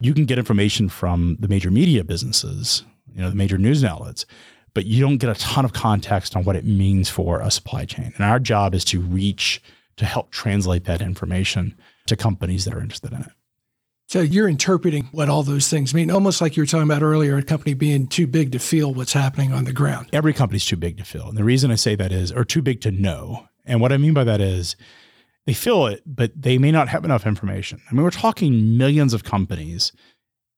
you can get information from the major media businesses, you know, the major news outlets, but you don't get a ton of context on what it means for a supply chain. And our job is to reach to help translate that information to companies that are interested in it. So you're interpreting what all those things mean, almost like you were talking about earlier, a company being too big to feel what's happening on the ground. Every company's too big to feel. And the reason I say that is, or too big to know. And what I mean by that is they feel it, but they may not have enough information. I mean, we're talking millions of companies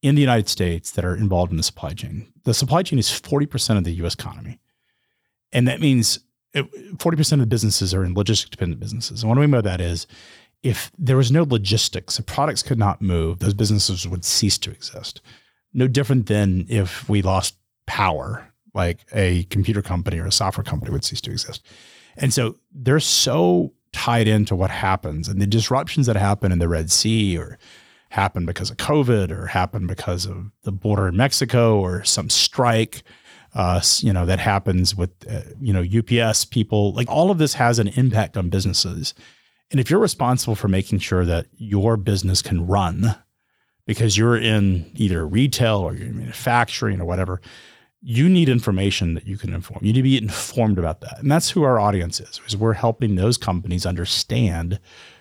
in the United States that are involved in the supply chain. The supply chain is 40% of the US economy. And that means 40% of the businesses are in logistic dependent businesses. And what I mean by that is if there was no logistics, if products could not move, those businesses would cease to exist. No different than if we lost power, like a computer company or a software company would cease to exist. And so they're so tied into what happens and the disruptions that happen in the Red Sea or happen because of COVID or happen because of the border in Mexico or some strike, uh, you know, that happens with, uh, you know, UPS people. Like all of this has an impact on businesses. And if you're responsible for making sure that your business can run because you're in either retail or you're manufacturing or whatever, you need information that you can inform. You need to be informed about that. And that's who our audience is, is we're helping those companies understand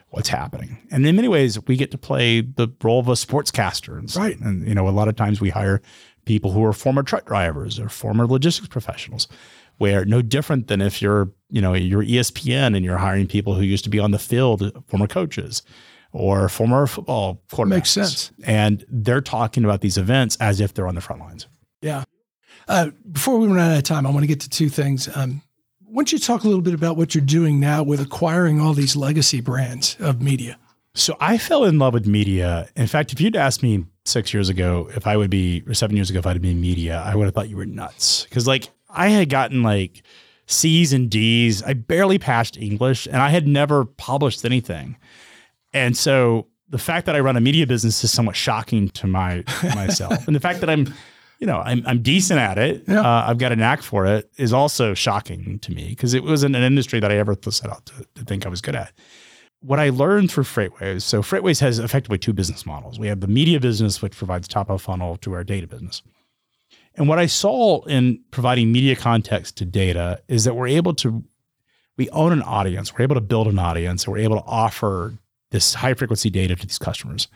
what's happening. And in many ways, we get to play the role of a sportscaster. And, right. And, you know, a lot of times we hire people who are former truck drivers or former logistics professionals, where no different than if you're, you know, you're ESPN and you're hiring people who used to be on the field, former coaches or former football quarterbacks. Makes sense. And they're talking about these events as if they're on the front lines. Yeah. Uh, before we run out of time, I want to get to two things. Um, why don't you talk a little bit about what you're doing now with acquiring all these legacy brands of media? So I fell in love with media. In fact, if you'd asked me six years ago if I would be, or seven years ago, if I'd be in media, I would have thought you were nuts. Because like I had gotten like C's and D's. I barely passed English and I had never published anything. And so the fact that I run a media business is somewhat shocking to my myself. [laughs] and the fact that I'm, you know, I'm, I'm decent at it. Yeah. Uh, I've got a knack for it is also shocking to me because it wasn't an industry that I ever set out to, to think I was good at what I learned through FreightWaves, so FreightWaves has effectively two business models. We have the media business, which provides top of funnel to our data business. And what I saw in providing media context to data is that we're able to, we own an audience, we're able to build an audience, and we're able to offer this high frequency data to these customers.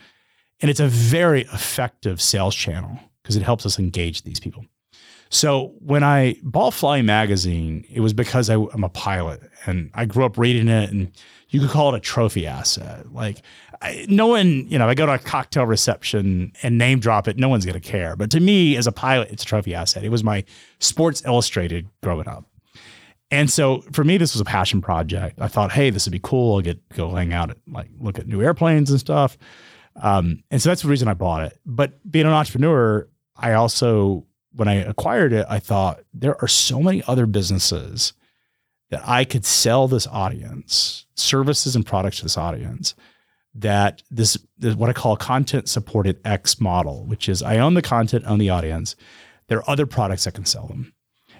And it's a very effective sales channel because it helps us engage these people. So when I bought Fly Magazine, it was because I, am a pilot and I grew up reading it, and you could call it a trophy asset. Like I, no one, you know, I go to a cocktail reception and name drop it, no one's gonna care. But to me, as a pilot, it's a trophy asset. It was my Sports Illustrated growing up. And so for me, this was a passion project. I thought, hey, this would be cool. I'll get go hang out, at, like look at new airplanes and stuff. Um, and so that's the reason I bought it. But being an entrepreneur, I also when I acquired it, I thought there are so many other businesses that I could sell this audience services and products to this audience that this, this what I call content supported X model, which is I own the content, own the audience. There are other products that can sell them.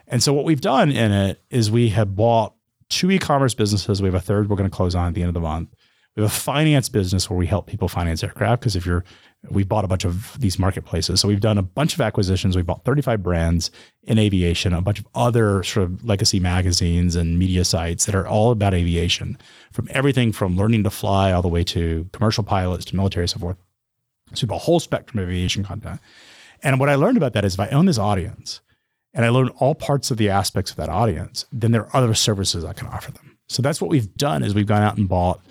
And so what we've done in it is we have bought two e-commerce businesses. We have a third we're going to close on at the end of the month. We have a finance business where we help people finance aircraft because if you're we bought a bunch of these marketplaces. So we've done a bunch of acquisitions. We bought 35 brands in aviation, a bunch of other sort of legacy magazines and media sites that are all about aviation, from everything from learning to fly all the way to commercial pilots to military, so forth. So we have a whole spectrum of aviation content. And what I learned about that is if I own this audience and I learn all parts of the aspects of that audience, then there are other services I can offer them. So that's what we've done is we've gone out and bought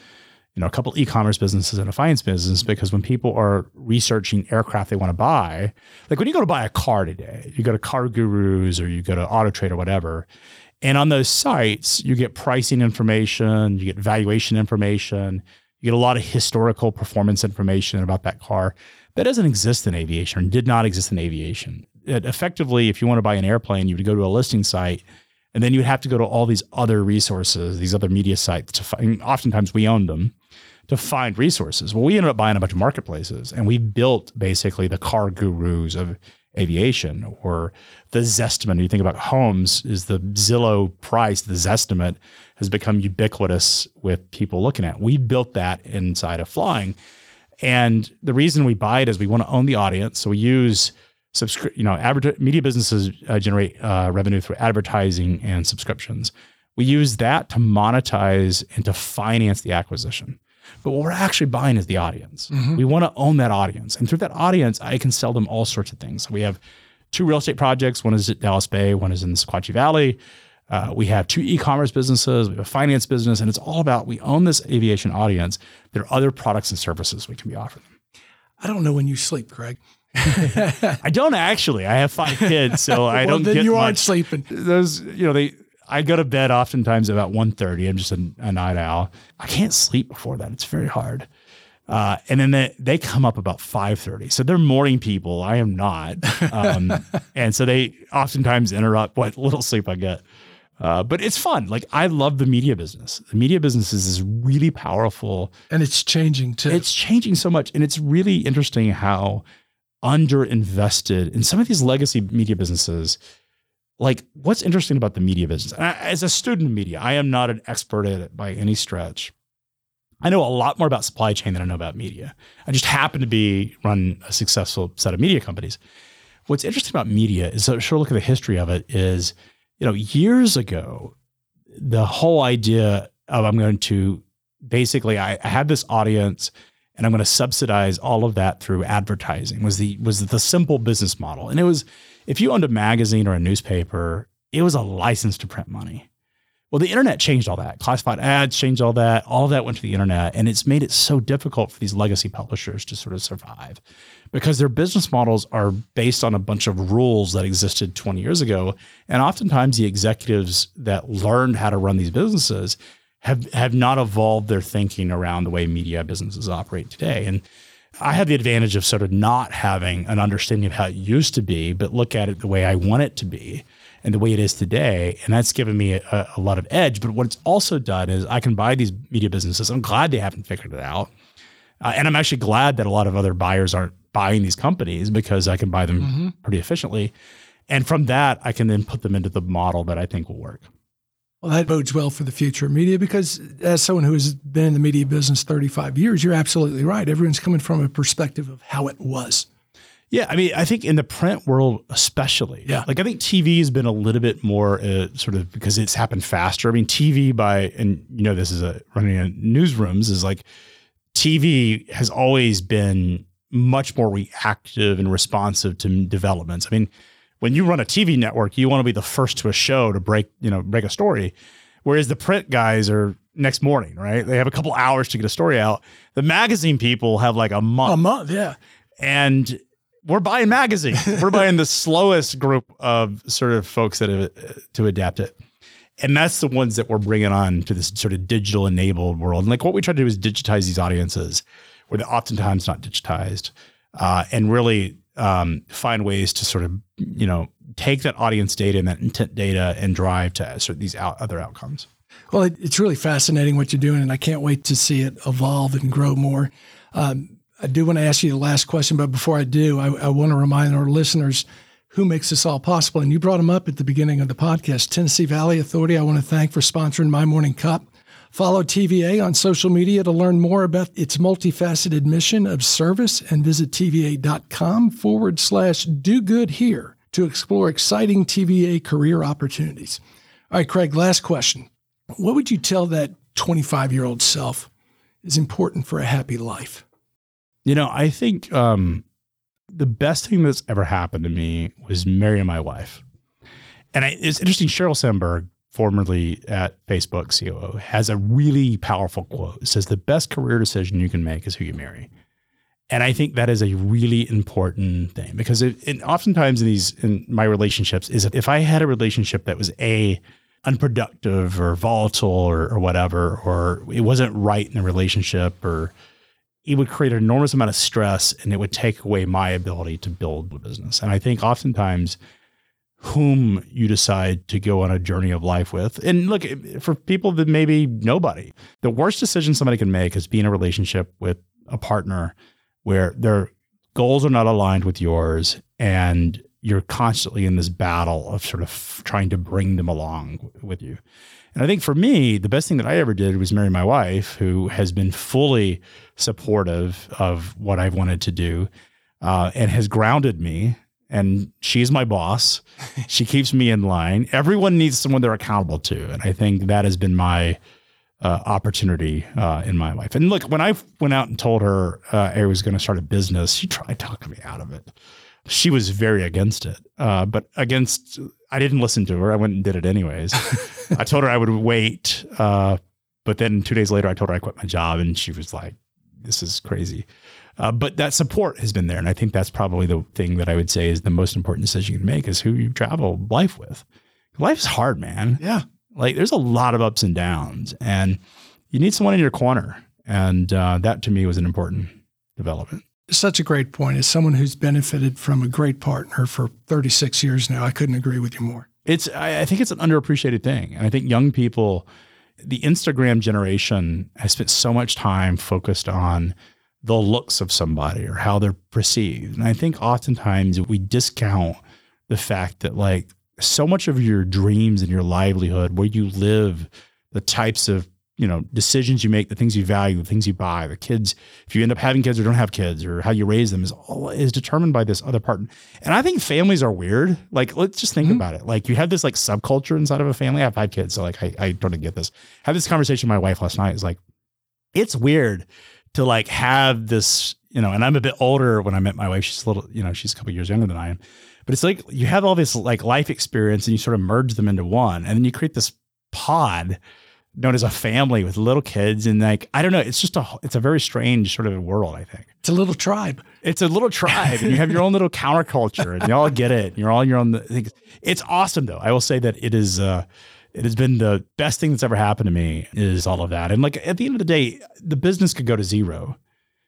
you know, a couple e-commerce businesses and a finance business mm-hmm. because when people are researching aircraft they want to buy, like when you go to buy a car today, you go to CarGurus or you go to Auto Trade or whatever, and on those sites you get pricing information, you get valuation information, you get a lot of historical performance information about that car. That doesn't exist in aviation and did not exist in aviation. It effectively, if you want to buy an airplane, you would go to a listing site and then you'd have to go to all these other resources, these other media sites to find. Oftentimes we owned them to find resources. Well, we ended up buying a bunch of marketplaces and we built basically the car gurus of aviation or the Zestimate. You think about homes is the Zillow price, the Zestimate has become ubiquitous with people looking at. We built that inside of flying. And the reason we buy it is we want to own the audience. So we use subscri- you know, adver- media businesses uh, generate uh, revenue through advertising and subscriptions. We use that to monetize and to finance the acquisition. But what we're actually buying is the audience. Mm-hmm. We want to own that audience. And through that audience, I can sell them all sorts of things. we have two real estate projects. One is at Dallas Bay, one is in the Sequatchie Valley. Uh, we have two e-commerce businesses. We have a finance business, and it's all about we own this aviation audience. There are other products and services we can be offering them. I don't know when you sleep, Craig. [laughs] I don't actually. I have five kids, so [laughs] I well, don't. Then get you aren't sleeping. Those, you know, they I go to bed oftentimes about 1.30. I'm just a, a, night owl. I can't sleep before that. It's very hard. Uh, and then they, they come up about 5.30. So they're morning people. I am not. Um, [laughs] and so they oftentimes interrupt what little sleep I get. Uh, but it's fun. Like I love the media business. The media business is, is really powerful. And it's changing too. It's changing so much. And it's really interesting how underinvested in some of these legacy media businesses – like what's interesting about the media business? I, as a student of media i am not an expert at it by any stretch. I know a lot more about supply chain than i know about media. I just happen to be run a successful set of media companies. What's interesting about media is a short look at the history of it is you know years ago the whole idea of i'm going to basically i, I have this audience and i'm going to subsidize all of that through advertising was the was the simple business model. And it was if you owned a magazine or a newspaper, it was a license to print money. Well, the internet changed all that. Classified ads changed all that. All that went to the internet. And it's made it so difficult for these legacy publishers to sort of survive because their business models are based on a bunch of rules that existed 20 years ago. And oftentimes the executives that learned how to run these businesses have, have not evolved their thinking around the way media businesses operate today. And I have the advantage of sort of not having an understanding of how it used to be, but look at it the way I want it to be. and the way it is today. And that's given me a, a lot of edge. But what it's also done is I can buy these media businesses. I'm glad they haven't figured it out. Uh, and I'm actually glad that a lot of other buyers aren't buying these companies because I can buy them mm-hmm. pretty efficiently. And from that, I can then put them into the model that I think will work. Well, that bodes well for the future of media because, as someone who has been in the media business 35 years, you're absolutely right. Everyone's coming from a perspective of how it was. Yeah, I mean, I think in the print world, especially. Yeah. Like, I think TV has been a little bit more uh, sort of because it's happened faster. I mean, TV by, and you know, this is a running in newsrooms is like TV has always been much more reactive and responsive to developments. I mean, when you run a TV network, you want to be the first to a show to break, you know, break a story. Whereas the print guys are next morning, right? They have a couple hours to get a story out. The magazine people have like a month. A month, yeah. And we're buying magazines. [laughs] we're buying the slowest group of sort of folks that have to adapt it. And that's the ones that we're bringing on to this sort of digital enabled world. And like what we try to do is digitize these audiences where they're oftentimes not digitized uh, and really um, find ways to sort of you know take that audience data and that intent data and drive to sort of these out, other outcomes. Well, it, it's really fascinating what you're doing, and I can't wait to see it evolve and grow more. Um, I do want to ask you the last question, but before I do, I, I want to remind our listeners who makes this all possible. And you brought them up at the beginning of the podcast, Tennessee Valley Authority. I want to thank for sponsoring My Morning Cup. Follow TVA on social media to learn more about its multifaceted mission of service and visit TVA.com forward slash do good here to explore exciting TVA career opportunities. All right, Craig, last question. What would you tell that 25 year old self is important for a happy life? You know, I think um, the best thing that's ever happened to me was marrying my wife. And I, it's interesting, Sheryl Sandberg formerly at Facebook COO, has a really powerful quote. It says, The best career decision you can make is who you marry. And I think that is a really important thing because it, it, oftentimes in these in my relationships is if I had a relationship that was a unproductive or volatile or, or whatever, or it wasn't right in the relationship, or it would create an enormous amount of stress and it would take away my ability to build a business. And I think oftentimes whom you decide to go on a journey of life with. And look, for people that maybe nobody, the worst decision somebody can make is be in a relationship with a partner where their goals are not aligned with yours and you're constantly in this battle of sort of trying to bring them along with you. And I think for me, the best thing that I ever did was marry my wife, who has been fully supportive of what I've wanted to do uh, and has grounded me and she's my boss. [laughs] she keeps me in line. Everyone needs someone they're accountable to, and I think that has been my uh, opportunity uh, in my life. And look, when I went out and told her uh, I was going to start a business, she tried talking me out of it. She was very against it, uh, but against I didn't listen to her. I went and did it anyways. [laughs] I told her I would wait, uh, but then two days later, I told her I quit my job, and she was like, "This is crazy." Uh, but that support has been there. And I think that's probably the thing that I would say is the most important decision you can make is who you travel life with. Life's hard, man. Yeah. Like there's a lot of ups and downs, and you need someone in your corner. And uh, that to me was an important development. Such a great point. As someone who's benefited from a great partner for 36 years now, I couldn't agree with you more. It's, I, I think it's an underappreciated thing. And I think young people, the Instagram generation has spent so much time focused on the looks of somebody or how they're perceived. And I think oftentimes we discount the fact that like so much of your dreams and your livelihood, where you live, the types of you know decisions you make, the things you value, the things you buy, the kids, if you end up having kids or don't have kids, or how you raise them, is all is determined by this other part. And I think families are weird. Like let's just think mm-hmm. about it. Like you have this like subculture inside of a family. I have five kids, so like I, I totally get this. I had this conversation with my wife last night. It's like it's weird to like have this, you know, and I'm a bit older when I met my wife. She's a little, you know, she's a couple years younger than I am. But it's like you have all this like life experience and you sort of merge them into one. And then you create this pod known as a family with little kids and like I don't know it's just a it's a very strange sort of world I think it's a little tribe it's a little tribe and you have your own little counterculture and you all get it And you're all in your own things it's awesome though I will say that it is uh it has been the best thing that's ever happened to me is all of that. And like at the end of the day, the business could go to zero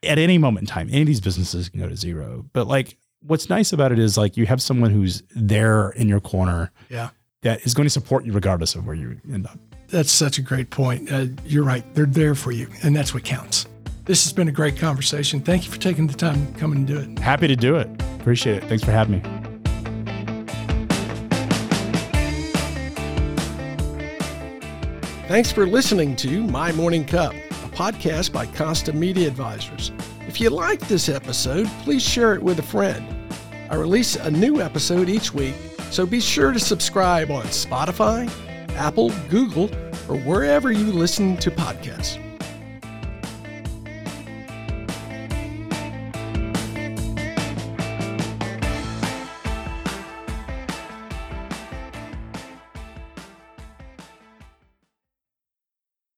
at any moment in time. Any of these businesses can go to zero. But like what's nice about it is like you have someone who's there in your corner. Yeah. that is going to support you regardless of where you end up. That's such a great point. Uh, you're right. They're there for you, and that's what counts. This has been a great conversation. Thank you for taking the time to come and do it. Happy to do it. Appreciate it. Thanks for having me. Thanks for listening to My Morning Cup, a podcast by Costa Media Advisors. If you like this episode, please share it with a friend. I release a new episode each week, so be sure to subscribe on Spotify, Apple, Google, or wherever you listen to podcasts.